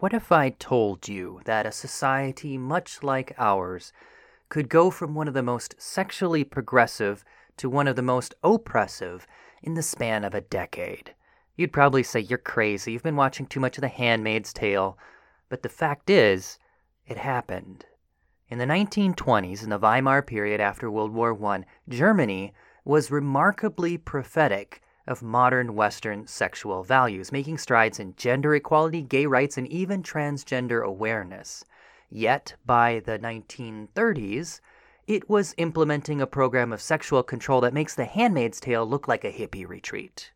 What if I told you that a society much like ours could go from one of the most sexually progressive to one of the most oppressive in the span of a decade? You'd probably say you're crazy, you've been watching too much of The Handmaid's Tale. But the fact is, it happened. In the 1920s, in the Weimar period after World War I, Germany was remarkably prophetic of modern Western sexual values, making strides in gender equality, gay rights, and even transgender awareness. Yet, by the 1930s, it was implementing a program of sexual control that makes The Handmaid's Tale look like a hippie retreat.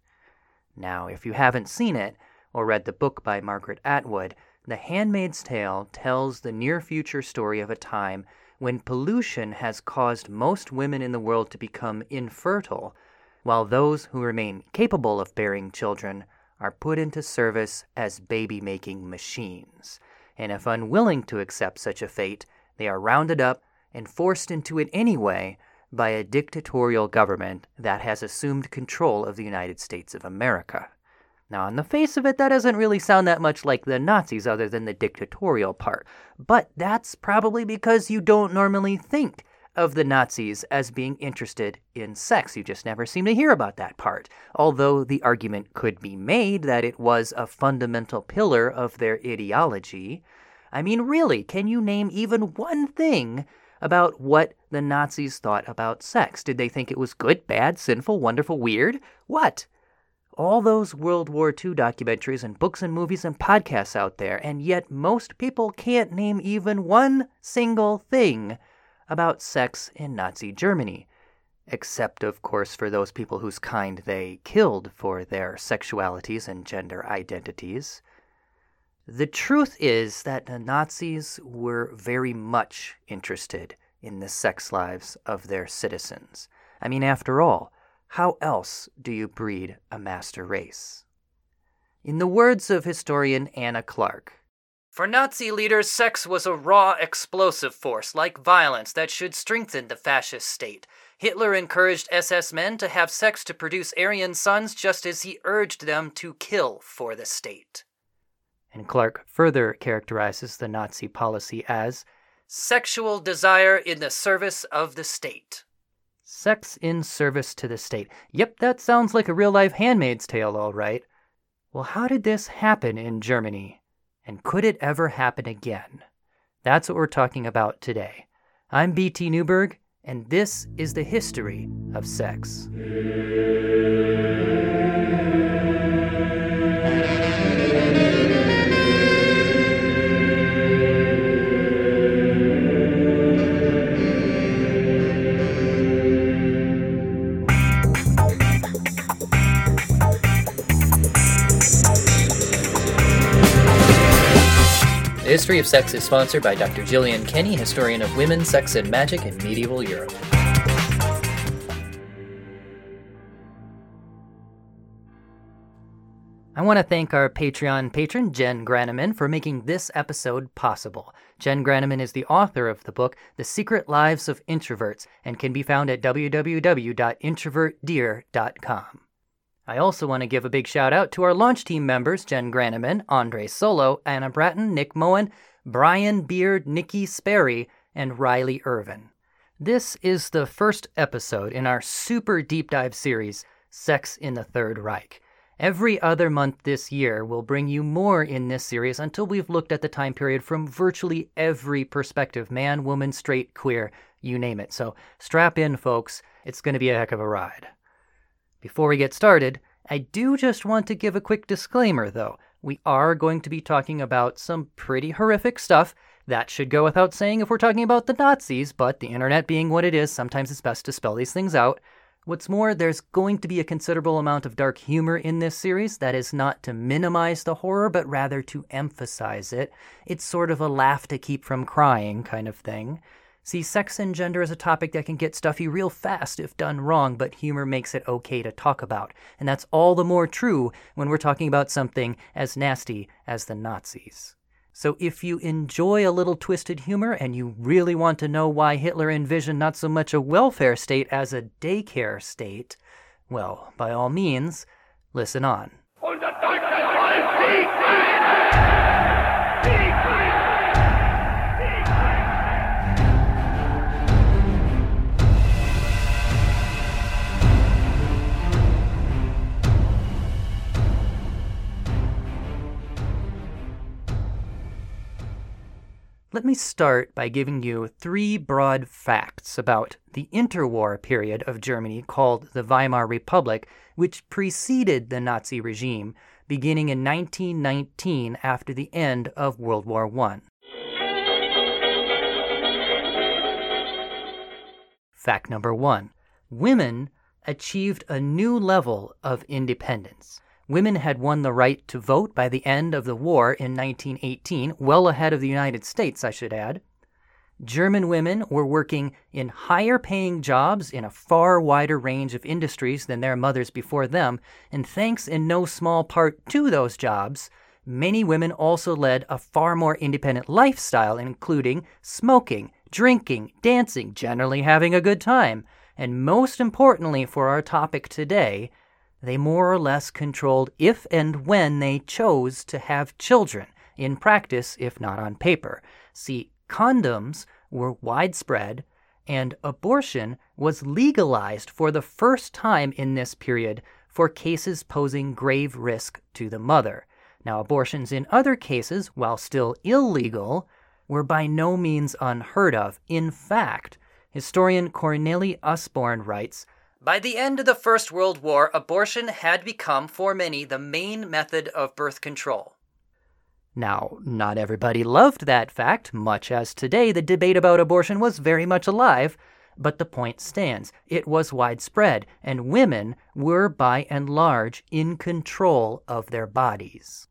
Now, if you haven't seen it or read the book by Margaret Atwood, The Handmaid's Tale tells the near future story of a time when pollution has caused most women in the world to become infertile while those who remain capable of bearing children are put into service as baby making machines. And if unwilling to accept such a fate, they are rounded up and forced into it anyway by a dictatorial government that has assumed control of the United States of America. Now, on the face of it, that doesn't really sound that much like the Nazis, other than the dictatorial part. But that's probably because you don't normally think of the Nazis as being interested in sex. You just never seem to hear about that part. Although the argument could be made that it was a fundamental pillar of their ideology. I mean, really, can you name even one thing about what the Nazis thought about sex? Did they think it was good, bad, sinful, wonderful, weird? What? All those World War II documentaries and books and movies and podcasts out there, and yet most people can't name even one single thing about sex in Nazi Germany, except, of course, for those people whose kind they killed for their sexualities and gender identities. The truth is that the Nazis were very much interested in the sex lives of their citizens. I mean, after all, how else do you breed a master race? In the words of historian Anna Clark, for Nazi leaders, sex was a raw, explosive force, like violence, that should strengthen the fascist state. Hitler encouraged SS men to have sex to produce Aryan sons, just as he urged them to kill for the state. And Clark further characterizes the Nazi policy as sexual desire in the service of the state. Sex in service to the state. Yep, that sounds like a real life handmaid's tale, all right. Well, how did this happen in Germany? And could it ever happen again? That's what we're talking about today. I'm BT Newberg, and this is the history of sex. History of Sex is sponsored by Dr. Jillian Kenny, historian of women, sex, and magic in medieval Europe. I want to thank our Patreon patron, Jenn Granneman, for making this episode possible. Jenn Granneman is the author of the book, The Secret Lives of Introverts, and can be found at www.introvertdear.com. I also want to give a big shout out to our launch team members Jenn Granneman, Andre Solo, Anna Bratton, Nick Moen, Brian Beard, Nikki Sperry, and Riley Irvin. This is the first episode in our super deep dive series, Sex in the Third Reich. Every other month this year will bring you more in this series until we've looked at the time period from virtually every perspective man, woman, straight, queer, you name it. So strap in, folks. It's going to be a heck of a ride. Before we get started, I do just want to give a quick disclaimer though. We are going to be talking about some pretty horrific stuff. That should go without saying if we're talking about the Nazis, but the internet being what it is, sometimes it's best to spell these things out. What's more, there's going to be a considerable amount of dark humor in this series. That is not to minimize the horror, but rather to emphasize it. It's sort of a laugh to keep from crying kind of thing. See, sex and gender is a topic that can get stuffy real fast if done wrong, but humor makes it okay to talk about. And that's all the more true when we're talking about something as nasty as the Nazis. So if you enjoy a little twisted humor and you really want to know why Hitler envisioned not so much a welfare state as a daycare state, well, by all means, listen on. Start by giving you three broad facts about the interwar period of Germany called the Weimar Republic, which preceded the Nazi regime, beginning in 1919 after the end of World War I. Fact number one women achieved a new level of independence. Women had won the right to vote by the end of the war in 1918, well ahead of the United States, I should add. German women were working in higher paying jobs in a far wider range of industries than their mothers before them, and thanks in no small part to those jobs, many women also led a far more independent lifestyle, including smoking, drinking, dancing, generally having a good time, and most importantly for our topic today, they more or less controlled if and when they chose to have children, in practice, if not on paper. See, condoms were widespread, and abortion was legalized for the first time in this period for cases posing grave risk to the mother. Now, abortions in other cases, while still illegal, were by no means unheard of. In fact, historian Cornelie Usborne writes By the end of the First World War, abortion had become, for many, the main method of birth control. Now, not everybody loved that fact, much as today the debate about abortion was very much alive, but the point stands. It was widespread, and women were by and large in control of their bodies.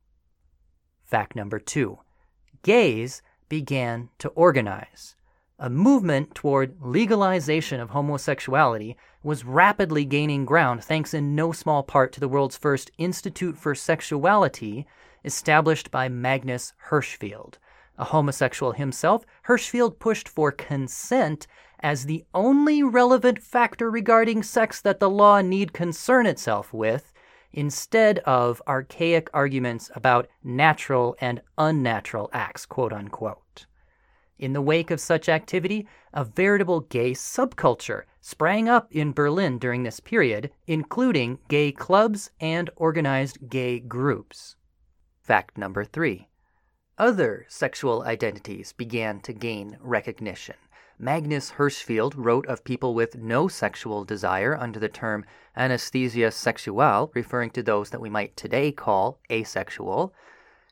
Fact number two gays began to organize. A movement toward legalization of homosexuality was rapidly gaining ground thanks in no small part to the world's first Institute for Sexuality established by Magnus Hirschfeld. A homosexual himself, Hirschfeld pushed for consent as the only relevant factor regarding sex that the law need concern itself with, instead of archaic arguments about natural and unnatural acts, quote unquote. In the wake of such activity, a veritable gay subculture sprang up in Berlin during this period, including gay clubs and organized gay groups. Fact number three other sexual identities began to gain recognition. Magnus Hirschfeld wrote of people with no sexual desire under the term anesthesia sexual, referring to those that we might today call asexual.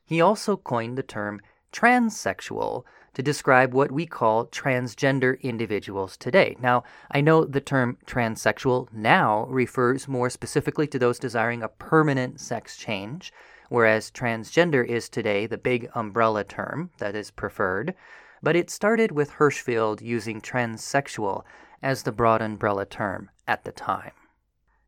He also coined the term transsexual to describe what we call transgender individuals today. Now, I know the term transsexual now refers more specifically to those desiring a permanent sex change whereas transgender is today the big umbrella term that is preferred, but it started with Hirschfeld using transsexual as the broad umbrella term at the time.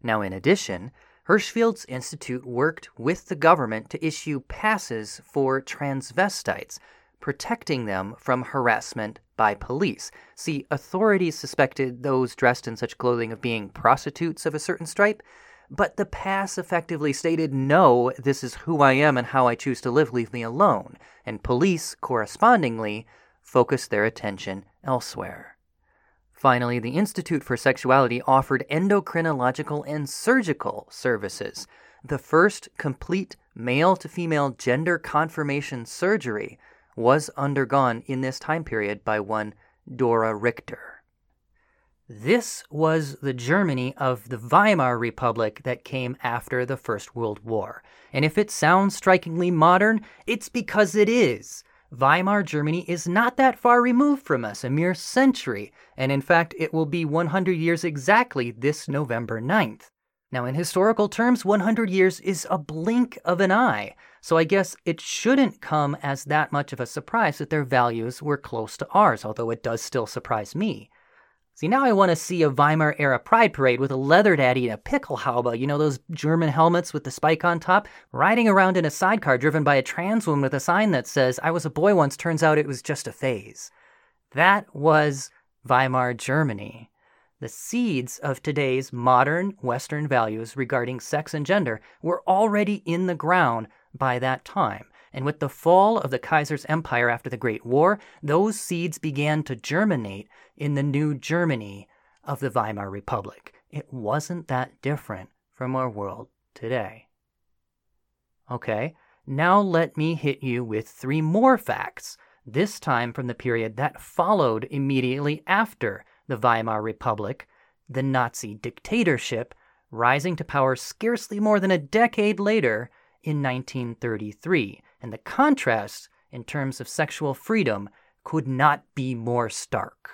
Now, in addition, Hirschfeld's institute worked with the government to issue passes for transvestites, protecting them from harassment by police. See, authorities suspected those dressed in such clothing of being prostitutes of a certain stripe, but the pass effectively stated, no, this is who I am and how I choose to live, leave me alone. And police, correspondingly, focused their attention elsewhere. Finally, the Institute for Sexuality offered endocrinological and surgical services, the first complete male to female gender confirmation surgery was undergone in this time period by one Dora Richter. This was the Germany of the Weimar Republic that came after the First World War. And if it sounds strikingly modern, it's because it is. Weimar Germany is not that far removed from us, a mere century, and in fact, it will be 100 years exactly this November 9th. Now, in historical terms, 100 years is a blink of an eye, so I guess it shouldn't come as that much of a surprise that their values were close to ours, although it does still surprise me. See, now I want to see a Weimar era pride parade with a leather daddy and a Pickelhaube, you know, those German helmets with the spike on top, riding around in a sidecar driven by a trans woman with a sign that says, I was a boy once, turns out it was just a phase. That was Weimar Germany. The seeds of today's modern Western values regarding sex and gender were already in the ground by that time. And with the fall of the Kaiser's empire after the Great War, those seeds began to germinate in the new Germany of the Weimar Republic. It wasn't that different from our world today. Okay, now let me hit you with three more facts this time from the period that followed immediately after the Weimar Republic, the Nazi dictatorship, rising to power scarcely more than a decade later in 1933. And the contrast in terms of sexual freedom could not be more stark.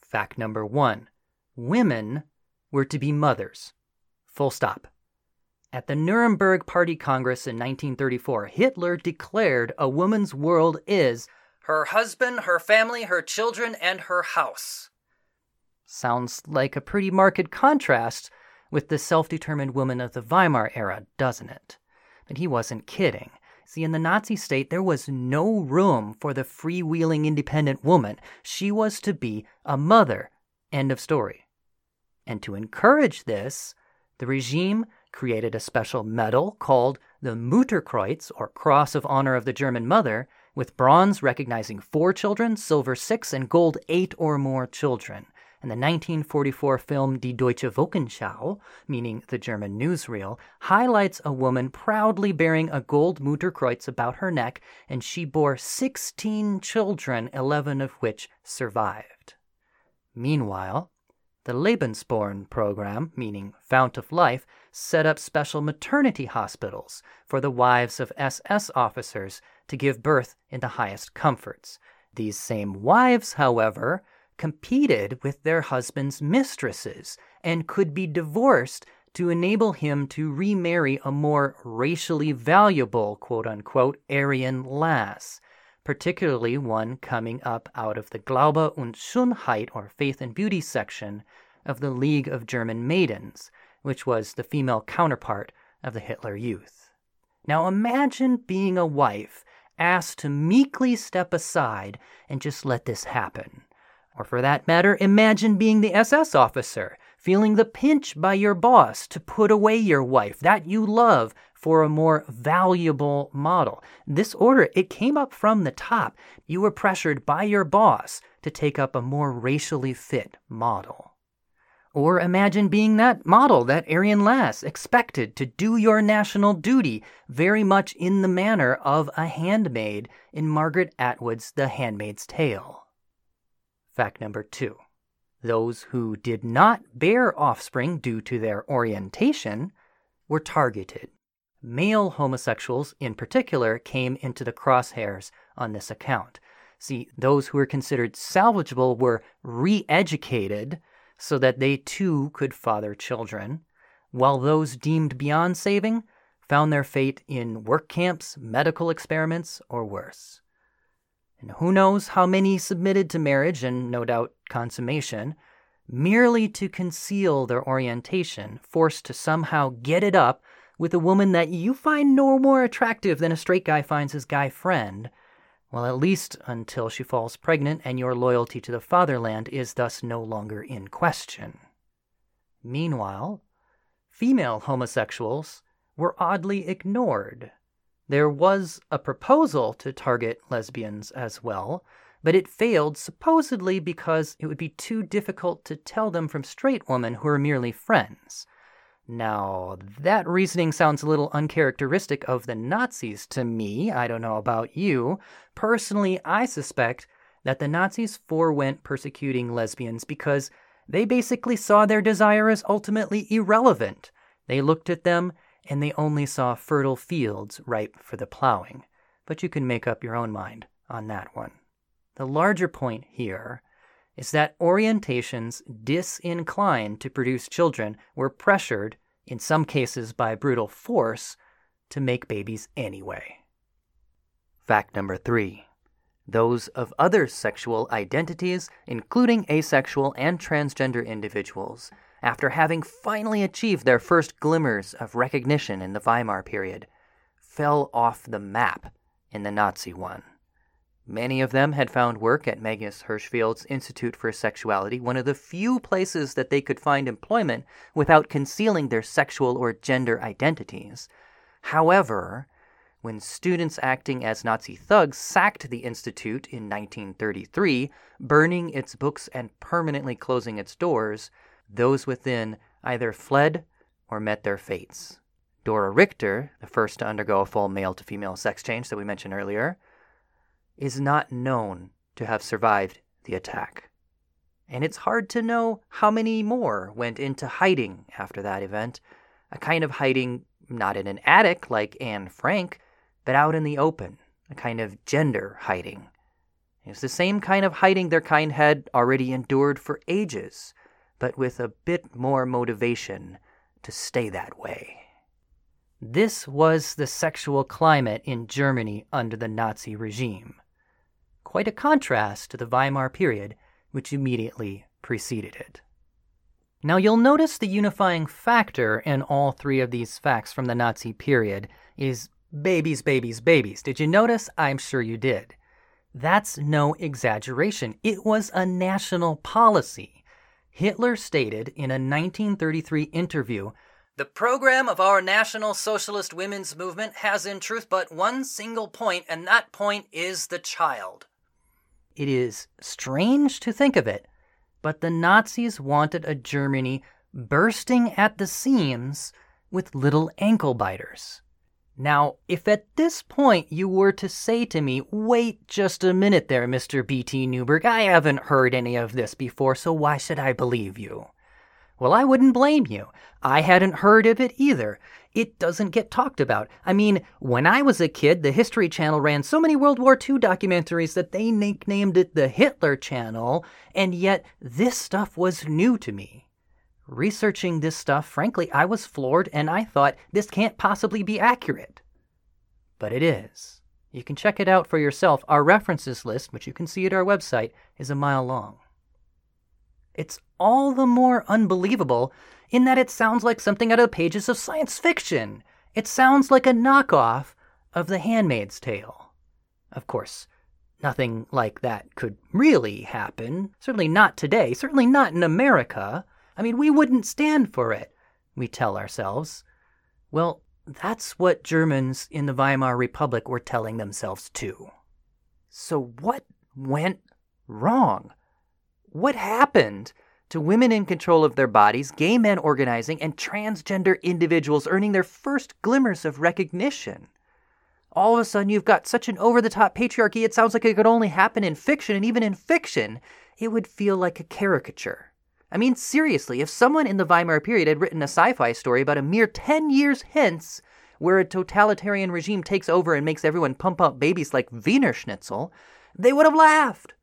Fact number one women were to be mothers. Full stop. At the Nuremberg Party Congress in 1934, Hitler declared a woman's world is her husband, her family, her children, and her house. Sounds like a pretty marked contrast with the self determined woman of the Weimar era, doesn't it? But he wasn't kidding. See, in the Nazi state, there was no room for the freewheeling independent woman. She was to be a mother. End of story. And to encourage this, the regime created a special medal called the Mutterkreuz, or Cross of Honor of the German Mother, with bronze recognizing four children, silver six, and gold eight or more children. And the 1944 film Die Deutsche Wochenschau, meaning the German newsreel, highlights a woman proudly bearing a gold Mutterkreuz about her neck, and she bore 16 children, 11 of which survived. Meanwhile, the Lebensborn program, meaning Fount of Life, set up special maternity hospitals for the wives of SS officers to give birth in the highest comforts. These same wives, however, competed with their husbands' mistresses and could be divorced to enable him to remarry a more racially valuable, quote unquote, Aryan lass particularly one coming up out of the Glaube und Schönheit, or Faith and Beauty section of the League of German Maidens, which was the female counterpart of the Hitler Youth. Now imagine being a wife asked to meekly step aside and just let this happen. Or for that matter, imagine being the SS officer, feeling the pinch by your boss to put away your wife that you love for a more valuable model. This order, it came up from the top. You were pressured by your boss to take up a more racially fit model. Or imagine being that model, that Aryan lass, expected to do your national duty very much in the manner of a handmaid in Margaret Atwood's The Handmaid's Tale. Fact number two those who did not bear offspring due to their orientation were targeted. Male homosexuals, in particular, came into the crosshairs on this account. See, those who were considered salvageable were re educated so that they too could father children, while those deemed beyond saving found their fate in work camps, medical experiments, or worse. And who knows how many submitted to marriage and no doubt consummation, merely to conceal their orientation, forced to somehow get it up with a woman that you find no more attractive than a straight guy finds his guy friend, well, at least until she falls pregnant and your loyalty to the fatherland is thus no longer in question. Meanwhile, female homosexuals were oddly ignored. There was a proposal to target lesbians as well, but it failed supposedly because it would be too difficult to tell them from straight women who are merely friends. Now, that reasoning sounds a little uncharacteristic of the Nazis to me. I don't know about you. Personally, I suspect that the Nazis forewent persecuting lesbians because they basically saw their desire as ultimately irrelevant. They looked at them and they only saw fertile fields ripe for the plowing. But you can make up your own mind on that one. The larger point here is that orientations disinclined to produce children were pressured, in some cases by brutal force, to make babies anyway. Fact number three those of other sexual identities, including asexual and transgender individuals, after having finally achieved their first glimmers of recognition in the Weimar period, fell off the map in the Nazi one. Many of them had found work at Magnus Hirschfeld's Institute for Sexuality, one of the few places that they could find employment without concealing their sexual or gender identities. However, when students acting as Nazi thugs sacked the Institute in 1933, burning its books and permanently closing its doors, those within either fled or met their fates. Dora Richter, the first to undergo a full male to female sex change that we mentioned earlier, is not known to have survived the attack. And it's hard to know how many more went into hiding after that event, a kind of hiding not in an attic like Anne Frank, but out in the open, a kind of gender hiding. It's the same kind of hiding their kind had already endured for ages, but with a bit more motivation to stay that way. This was the sexual climate in Germany under the Nazi regime. Quite a contrast to the Weimar period, which immediately preceded it. Now, you'll notice the unifying factor in all three of these facts from the Nazi period is babies, babies, babies. Did you notice? I'm sure you did. That's no exaggeration. It was a national policy. Hitler stated in a 1933 interview the program of our National Socialist Women's Movement has in truth but one single point, and that point is the child. It is strange to think of it, but the Nazis wanted a Germany bursting at the seams with little ankle biters. Now, if at this point you were to say to me, wait just a minute there, Mr. B.T. Newberg, I haven't heard any of this before, so why should I believe you? Well, I wouldn't blame you. I hadn't heard of it either. It doesn't get talked about. I mean, when I was a kid, the History Channel ran so many World War II documentaries that they nicknamed it the Hitler Channel, and yet this stuff was new to me. Researching this stuff, frankly, I was floored and I thought this can't possibly be accurate. But it is. You can check it out for yourself. Our references list, which you can see at our website, is a mile long. It's all the more unbelievable in that it sounds like something out of the pages of science fiction. It sounds like a knockoff of The Handmaid's Tale. Of course, nothing like that could really happen. Certainly not today. Certainly not in America. I mean, we wouldn't stand for it, we tell ourselves. Well, that's what Germans in the Weimar Republic were telling themselves too. So, what went wrong? What happened to women in control of their bodies, gay men organizing, and transgender individuals earning their first glimmers of recognition? All of a sudden, you've got such an over the top patriarchy, it sounds like it could only happen in fiction, and even in fiction, it would feel like a caricature. I mean, seriously, if someone in the Weimar period had written a sci fi story about a mere 10 years hence, where a totalitarian regime takes over and makes everyone pump out babies like Wiener Schnitzel, they would have laughed.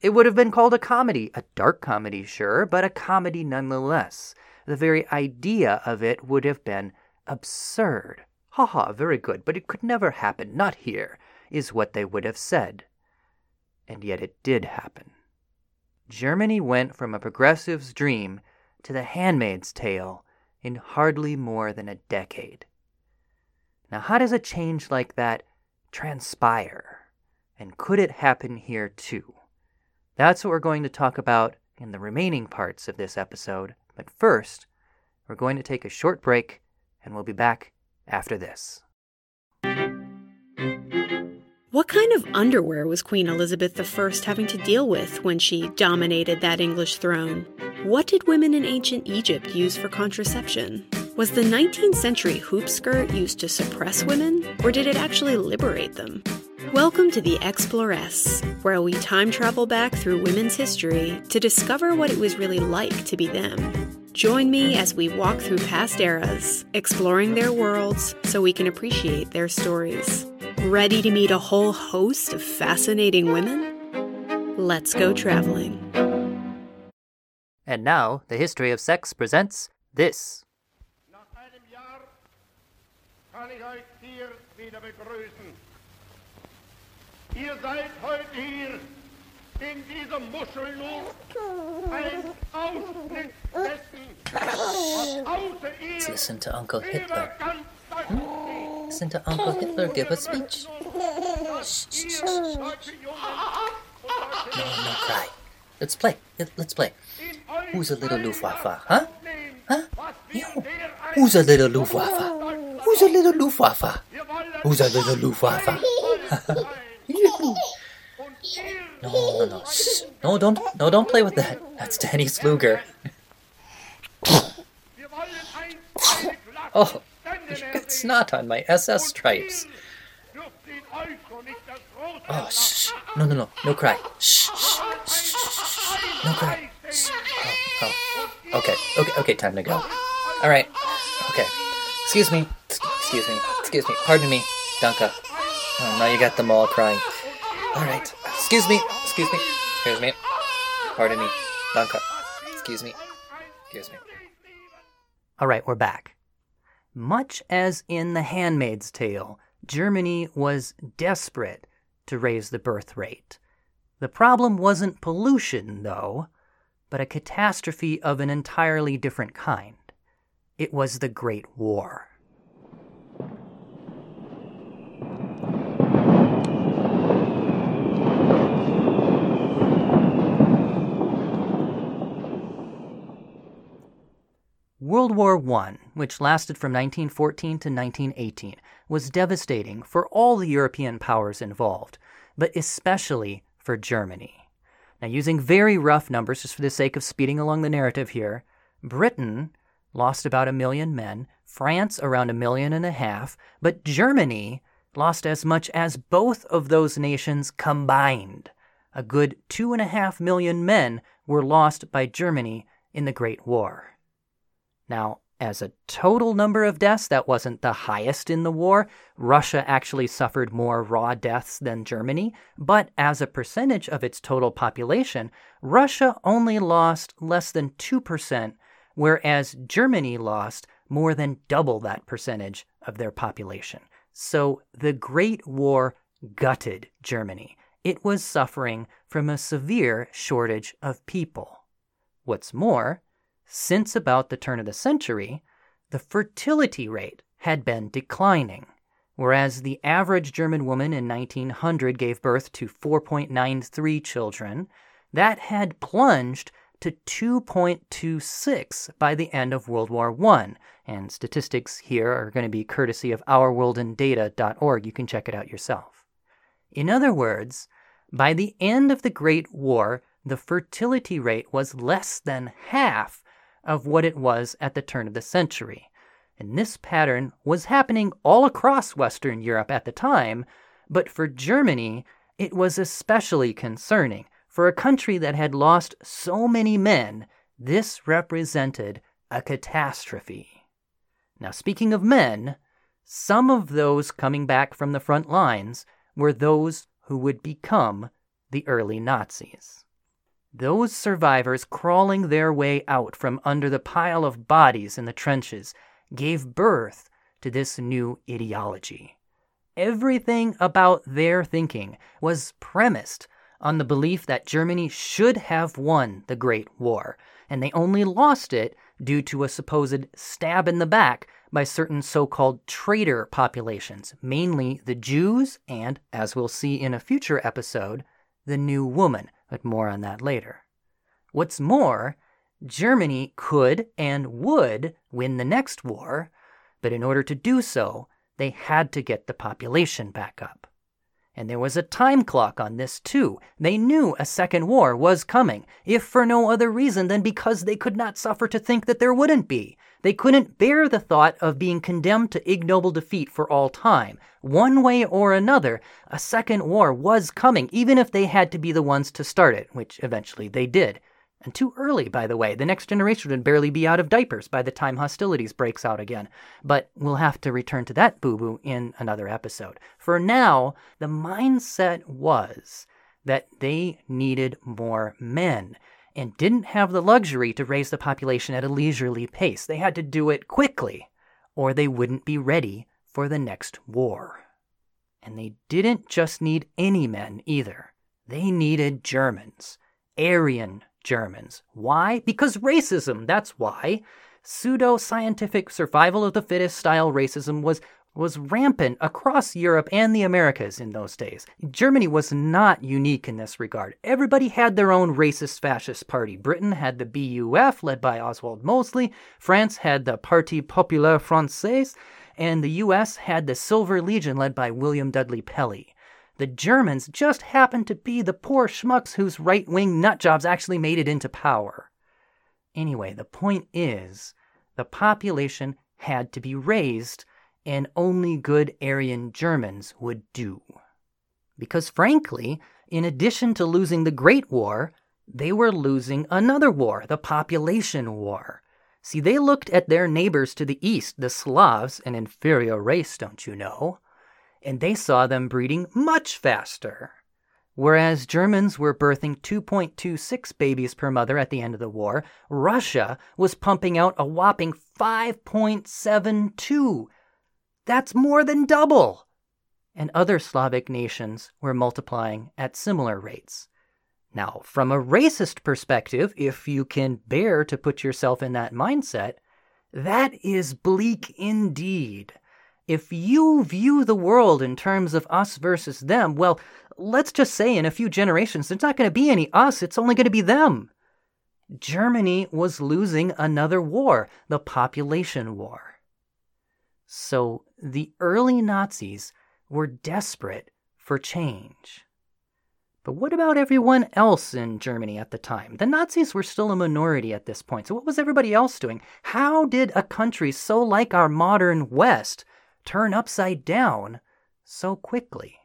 It would have been called a comedy, a dark comedy, sure, but a comedy nonetheless. The very idea of it would have been absurd. Ha ha, very good, but it could never happen, not here, is what they would have said. And yet it did happen. Germany went from a progressive's dream to the handmaid's tale in hardly more than a decade. Now, how does a change like that transpire? And could it happen here too? That's what we're going to talk about in the remaining parts of this episode. But first, we're going to take a short break, and we'll be back after this. What kind of underwear was Queen Elizabeth I having to deal with when she dominated that English throne? What did women in ancient Egypt use for contraception? Was the 19th century hoop skirt used to suppress women, or did it actually liberate them? Welcome to the Exploress, where we time travel back through women's history to discover what it was really like to be them. Join me as we walk through past eras, exploring their worlds so we can appreciate their stories. Ready to meet a whole host of fascinating women? Let's go traveling. And now, the History of Sex presents this. Nach einem Jahr kann ich euch hier wieder begrüßen. Ihr seid heute hier in diesem Muschelloch ein Ausschnitt dessen, was außer ihr Listen to Uncle über Hitler. Listen to Uncle Hitler give a speech. No, no cry. Let's play. Let- Let's play. Who's a little Luftwaffe, huh? Huh? You. Who's a little Luftwaffe? Who's a little Luftwaffe? Who's a little Luftwaffe? No, no, no. Shh. No, don't, no, don't play with that. That's Danny Sluger. Wir oh. Wollen ein Volk It's not on my SS stripes. Dürft ihn euch doch nicht das rote Oh, shh. No, no, no. No cry. Shh, shh, shh. No cry. Shh. Oh, oh. Okay, okay, okay, time to go. All right. Okay. Excuse me. Excuse me. Excuse me. Pardon me. Danke. Oh, now you got them all crying. All right. Excuse me. Excuse me. Excuse me. Pardon me. Danke. Excuse me. Excuse me. All right, we're back. Much as in The Handmaid's Tale, Germany was desperate to raise the birth rate. The problem wasn't pollution, though, but a catastrophe of an entirely different kind. It was the Great War. World War I, which lasted from 1914 to 1918, was devastating for all the European powers involved, but especially for Germany. Now, using very rough numbers, just for the sake of speeding along the narrative here, Britain lost about a million men, France around a million and a half, but Germany lost as much as both of those nations combined. A good two and a half million men were lost by Germany in the Great War. Now, as a total number of deaths, that wasn't the highest in the war. Russia actually suffered more raw deaths than Germany, but as a percentage of its total population, Russia only lost less than 2%, whereas Germany lost more than double that percentage of their population. So the Great War gutted Germany. It was suffering from a severe shortage of people. What's more, since about the turn of the century, the fertility rate had been declining. Whereas the average German woman in 1900 gave birth to 4.93 children, that had plunged to 2.26 by the end of World War I. And statistics here are going to be courtesy of ourworldindata.org. You can check it out yourself. In other words, by the end of the Great War, the fertility rate was less than half of what it was at the turn of the century. And this pattern was happening all across Western Europe at the time, but for Germany, it was especially concerning. For a country that had lost so many men, this represented a catastrophe. Now, speaking of men, some of those coming back from the front lines were those who would become the early Nazis. Those survivors crawling their way out from under the pile of bodies in the trenches gave birth to this new ideology. Everything about their thinking was premised on the belief that Germany should have won the Great War, and they only lost it due to a supposed stab in the back by certain so called traitor populations, mainly the Jews and, as we'll see in a future episode, the New Woman, but more on that later. What's more, Germany could and would win the next war, but in order to do so, they had to get the population back up. And there was a time clock on this, too. They knew a second war was coming, if for no other reason than because they could not suffer to think that there wouldn't be. They couldn't bear the thought of being condemned to ignoble defeat for all time. One way or another, a second war was coming, even if they had to be the ones to start it, which eventually they did. And too early, by the way. The next generation would barely be out of diapers by the time hostilities breaks out again. But we'll have to return to that boo boo in another episode. For now, the mindset was that they needed more men and didn't have the luxury to raise the population at a leisurely pace. They had to do it quickly, or they wouldn't be ready for the next war. And they didn't just need any men either. They needed Germans, Aryan Germans. Why? Because racism, that's why. Pseudo scientific survival of the fittest style racism was was rampant across Europe and the Americas in those days. Germany was not unique in this regard. Everybody had their own racist fascist party. Britain had the BUF, led by Oswald Mosley. France had the Parti Populaire Français. And the US had the Silver Legion, led by William Dudley Pelley. The Germans just happened to be the poor schmucks whose right wing nutjobs actually made it into power. Anyway, the point is the population had to be raised and only good Aryan Germans would do. Because frankly, in addition to losing the Great War, they were losing another war, the population war. See, they looked at their neighbors to the east, the Slavs, an inferior race, don't you know, and they saw them breeding much faster. Whereas Germans were birthing 2.26 babies per mother at the end of the war, Russia was pumping out a whopping 5.72. That's more than double. And other Slavic nations were multiplying at similar rates. Now, from a racist perspective, if you can bear to put yourself in that mindset, that is bleak indeed. If you view the world in terms of us versus them, well, let's just say in a few generations, there's not going to be any us, it's only going to be them. Germany was losing another war, the population war. So the early Nazis were desperate for change. But what about everyone else in Germany at the time? The Nazis were still a minority at this point, so what was everybody else doing? How did a country so like our modern West turn upside down so quickly?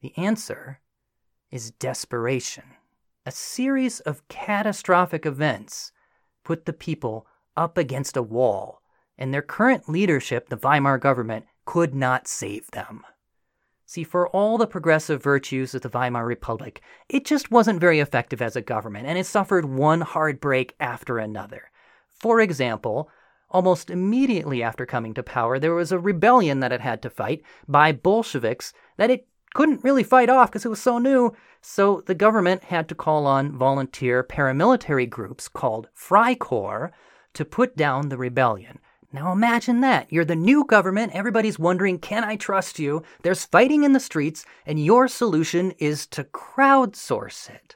The answer is desperation. A series of catastrophic events put the people up against a wall, and their current leadership, the Weimar government, could not save them. See, for all the progressive virtues of the Weimar Republic, it just wasn't very effective as a government, and it suffered one hard break after another. For example, Almost immediately after coming to power, there was a rebellion that it had to fight by Bolsheviks that it couldn't really fight off because it was so new. So the government had to call on volunteer paramilitary groups called Freikorps to put down the rebellion. Now imagine that. You're the new government. Everybody's wondering, can I trust you? There's fighting in the streets, and your solution is to crowdsource it.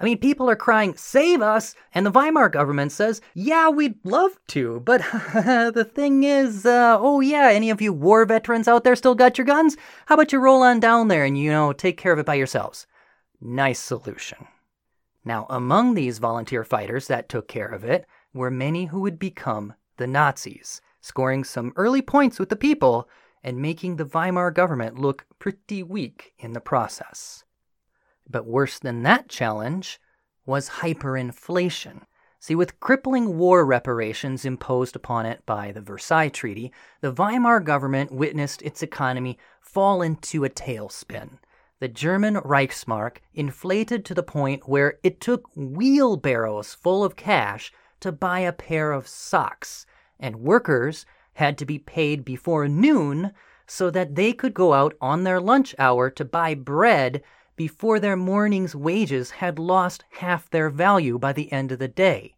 I mean, people are crying, save us! And the Weimar government says, yeah, we'd love to, but the thing is, uh, oh yeah, any of you war veterans out there still got your guns? How about you roll on down there and, you know, take care of it by yourselves? Nice solution. Now, among these volunteer fighters that took care of it were many who would become the Nazis, scoring some early points with the people and making the Weimar government look pretty weak in the process. But worse than that challenge was hyperinflation. See, with crippling war reparations imposed upon it by the Versailles Treaty, the Weimar government witnessed its economy fall into a tailspin. The German Reichsmark inflated to the point where it took wheelbarrows full of cash to buy a pair of socks, and workers had to be paid before noon so that they could go out on their lunch hour to buy bread before their morning's wages had lost half their value by the end of the day.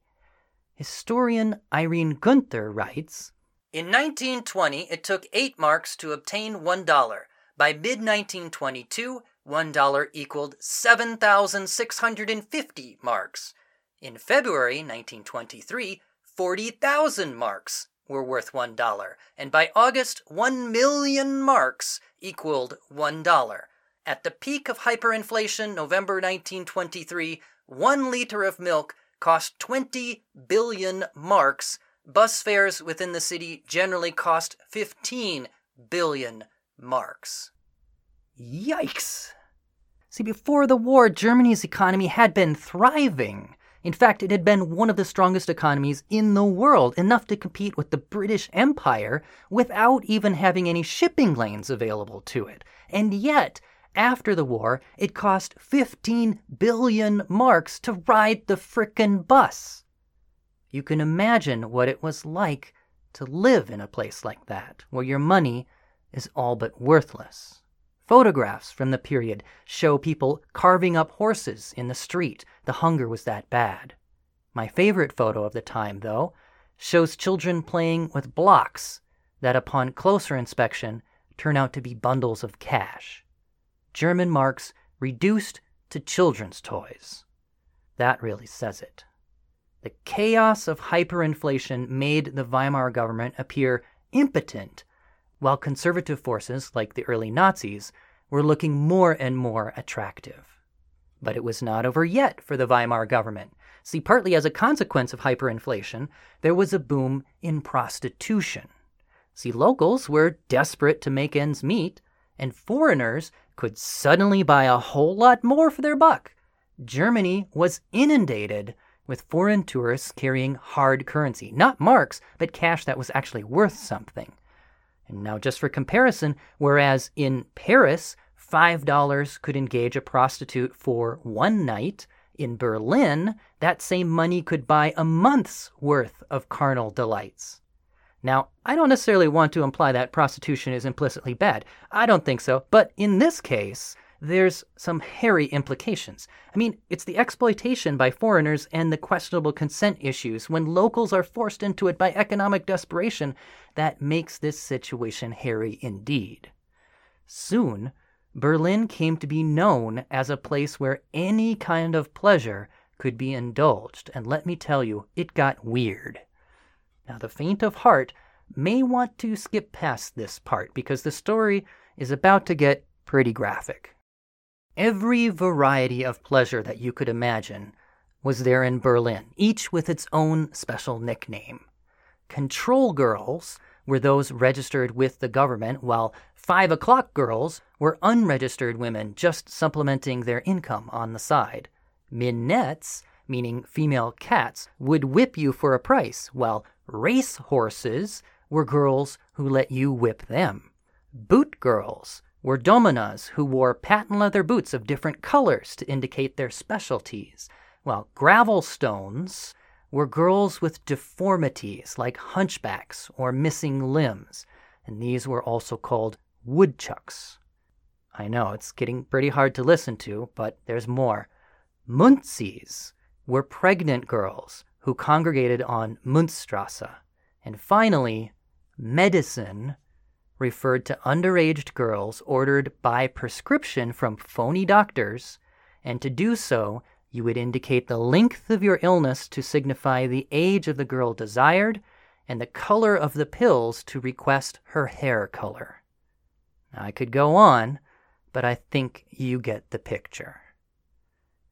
Historian Irene Guenther writes In 1920, it took 8 marks to obtain $1. By mid 1922, $1 equaled 7,650 marks. In February 1923, 40,000 marks were worth $1, and by August, 1 million marks equaled $1. At the peak of hyperinflation, November 1923, one liter of milk cost 20 billion marks. Bus fares within the city generally cost 15 billion marks. Yikes! See, before the war, Germany's economy had been thriving. In fact, it had been one of the strongest economies in the world, enough to compete with the British Empire without even having any shipping lanes available to it. And yet, after the war, it cost 15 billion marks to ride the frickin' bus. You can imagine what it was like to live in a place like that, where your money is all but worthless. Photographs from the period show people carving up horses in the street. The hunger was that bad. My favorite photo of the time, though, shows children playing with blocks that, upon closer inspection, turn out to be bundles of cash. German marks reduced to children's toys. That really says it. The chaos of hyperinflation made the Weimar government appear impotent, while conservative forces, like the early Nazis, were looking more and more attractive. But it was not over yet for the Weimar government. See, partly as a consequence of hyperinflation, there was a boom in prostitution. See, locals were desperate to make ends meet, and foreigners could suddenly buy a whole lot more for their buck. Germany was inundated with foreign tourists carrying hard currency, not marks, but cash that was actually worth something. And now, just for comparison, whereas in Paris, $5 could engage a prostitute for one night, in Berlin, that same money could buy a month's worth of carnal delights. Now, I don't necessarily want to imply that prostitution is implicitly bad. I don't think so. But in this case, there's some hairy implications. I mean, it's the exploitation by foreigners and the questionable consent issues when locals are forced into it by economic desperation that makes this situation hairy indeed. Soon, Berlin came to be known as a place where any kind of pleasure could be indulged, and let me tell you, it got weird. Now, the faint of heart may want to skip past this part because the story is about to get pretty graphic. Every variety of pleasure that you could imagine was there in Berlin, each with its own special nickname. Control girls were those registered with the government, while five o'clock girls were unregistered women just supplementing their income on the side. Minettes, meaning female cats, would whip you for a price, while race horses were girls who let you whip them. Boot girls were dominas who wore patent leather boots of different colors to indicate their specialties, while gravel stones were girls with deformities like hunchbacks or missing limbs, and these were also called woodchucks. I know it's getting pretty hard to listen to, but there's more. Munzies were pregnant girls who congregated on Münzstrasse. And finally, medicine referred to underage girls ordered by prescription from phony doctors, and to do so, you would indicate the length of your illness to signify the age of the girl desired and the color of the pills to request her hair color. I could go on, but I think you get the picture.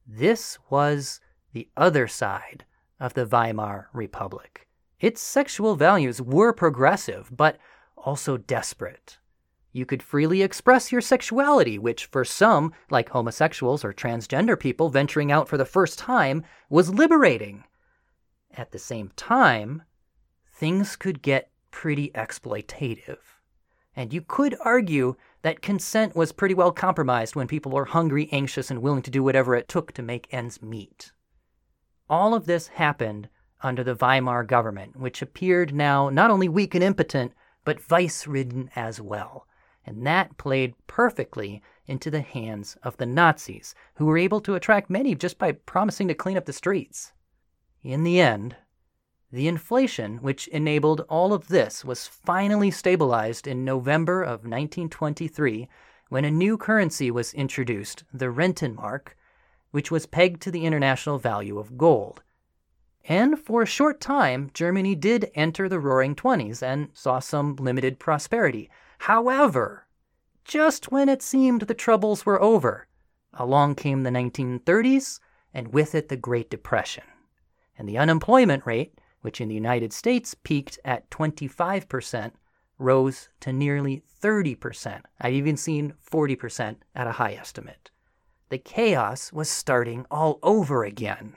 This was the other side of the Weimar Republic. Its sexual values were progressive, but also desperate. You could freely express your sexuality, which for some, like homosexuals or transgender people venturing out for the first time, was liberating. At the same time, things could get pretty exploitative. And you could argue that consent was pretty well compromised when people were hungry, anxious, and willing to do whatever it took to make ends meet. All of this happened under the Weimar government, which appeared now not only weak and impotent, but vice ridden as well. And that played perfectly into the hands of the Nazis, who were able to attract many just by promising to clean up the streets. In the end, the inflation which enabled all of this was finally stabilized in November of 1923 when a new currency was introduced, the Rentenmark, which was pegged to the international value of gold. And for a short time, Germany did enter the roaring 20s and saw some limited prosperity. However, just when it seemed the troubles were over, along came the 1930s, and with it the Great Depression. And the unemployment rate, which in the United States peaked at 25%, rose to nearly 30%. I've even seen 40% at a high estimate the chaos was starting all over again.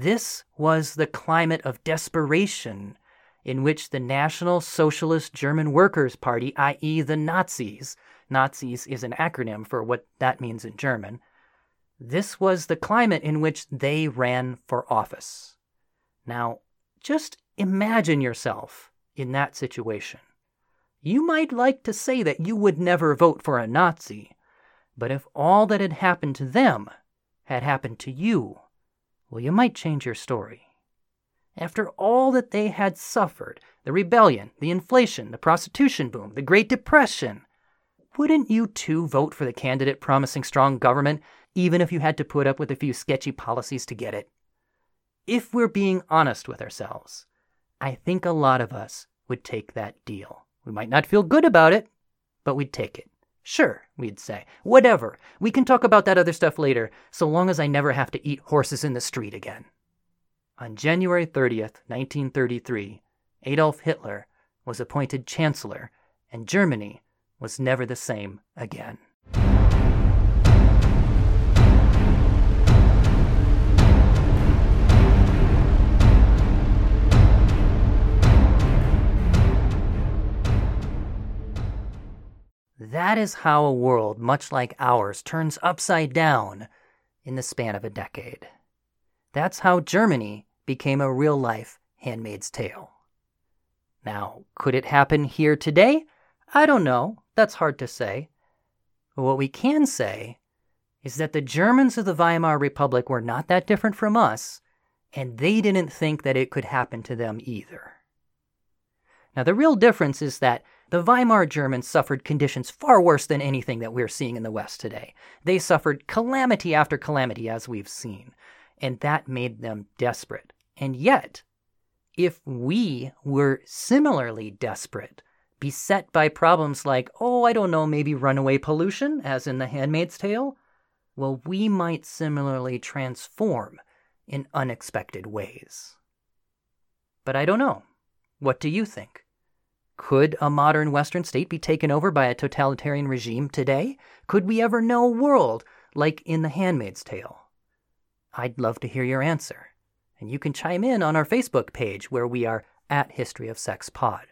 This was the climate of desperation in which the National Socialist German Workers' Party, i.e., the Nazis, Nazis is an acronym for what that means in German, this was the climate in which they ran for office. Now, just imagine yourself in that situation. You might like to say that you would never vote for a Nazi, but if all that had happened to them had happened to you, well, you might change your story. After all that they had suffered the rebellion, the inflation, the prostitution boom, the Great Depression wouldn't you too vote for the candidate promising strong government, even if you had to put up with a few sketchy policies to get it? If we're being honest with ourselves, I think a lot of us would take that deal. We might not feel good about it, but we'd take it. Sure, we'd say. Whatever. We can talk about that other stuff later, so long as I never have to eat horses in the street again. On January 30th, 1933, Adolf Hitler was appointed chancellor, and Germany was never the same again. That is how a world much like ours turns upside down in the span of a decade. That's how Germany became a real life Handmaid's Tale. Now, could it happen here today? I don't know. That's hard to say. But what we can say is that the Germans of the Weimar Republic were not that different from us, and they didn't think that it could happen to them either. Now, the real difference is that the Weimar Germans suffered conditions far worse than anything that we're seeing in the West today. They suffered calamity after calamity, as we've seen, and that made them desperate. And yet, if we were similarly desperate, beset by problems like, oh, I don't know, maybe runaway pollution, as in The Handmaid's Tale, well, we might similarly transform in unexpected ways. But I don't know. What do you think? Could a modern Western state be taken over by a totalitarian regime today? Could we ever know a world like in The Handmaid's Tale? I'd love to hear your answer. And you can chime in on our Facebook page where we are at History of Sex Pod.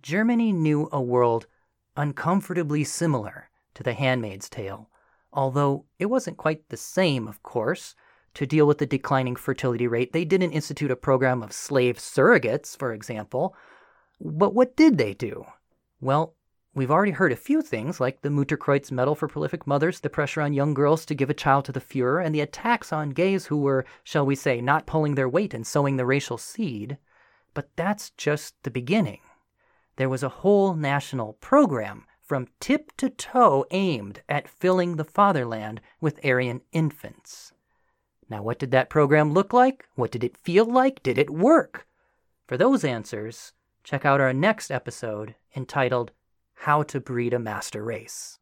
Germany knew a world uncomfortably similar to The Handmaid's Tale, although it wasn't quite the same, of course. To deal with the declining fertility rate, they didn't institute a program of slave surrogates, for example, but what did they do? Well, we've already heard a few things like the Mutterkreuz medal for prolific mothers, the pressure on young girls to give a child to the Fuhrer, and the attacks on gays who were, shall we say, not pulling their weight and sowing the racial seed. But that's just the beginning. There was a whole national program from tip to toe aimed at filling the fatherland with Aryan infants. Now, what did that program look like? What did it feel like? Did it work? For those answers, check out our next episode entitled How to Breed a Master Race.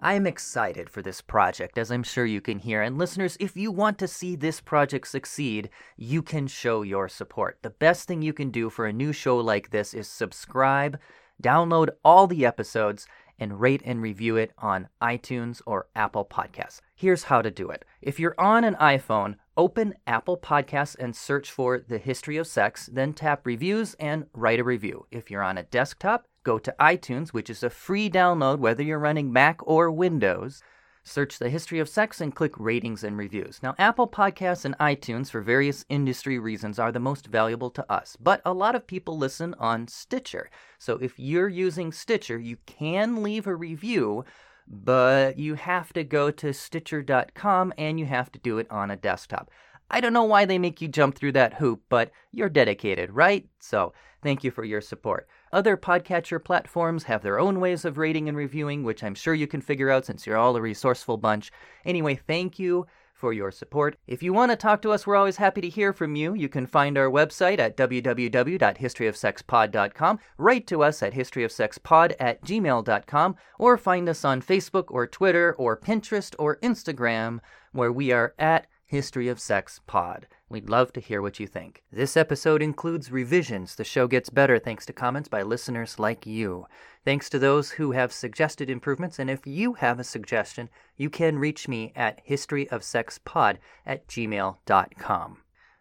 I am excited for this project, as I'm sure you can hear. And listeners, if you want to see this project succeed, you can show your support. The best thing you can do for a new show like this is subscribe, download all the episodes, and rate and review it on iTunes or Apple Podcasts. Here's how to do it. If you're on an iPhone, open Apple Podcasts and search for The History of Sex, then tap Reviews and write a review. If you're on a desktop, go to iTunes, which is a free download whether you're running Mac or Windows. Search the history of sex and click ratings and reviews. Now, Apple Podcasts and iTunes, for various industry reasons, are the most valuable to us, but a lot of people listen on Stitcher. So if you're using Stitcher, you can leave a review, but you have to go to Stitcher.com and you have to do it on a desktop. I don't know why they make you jump through that hoop, but you're dedicated, right? So thank you for your support. Other podcatcher platforms have their own ways of rating and reviewing, which I'm sure you can figure out since you're all a resourceful bunch. Anyway, thank you for your support. If you want to talk to us, we're always happy to hear from you. You can find our website at www.historyofsexpod.com, write to us at historyofsexpod at gmail.com, or find us on Facebook or Twitter or Pinterest or Instagram, where we are at History of Sex Pod. We'd love to hear what you think. This episode includes revisions. The show gets better thanks to comments by listeners like you. Thanks to those who have suggested improvements, and if you have a suggestion, you can reach me at historyofsexpod at gmail.com.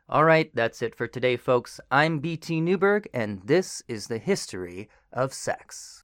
All right, that's it for today, folks. I'm BT Newberg, and this is the history of sex.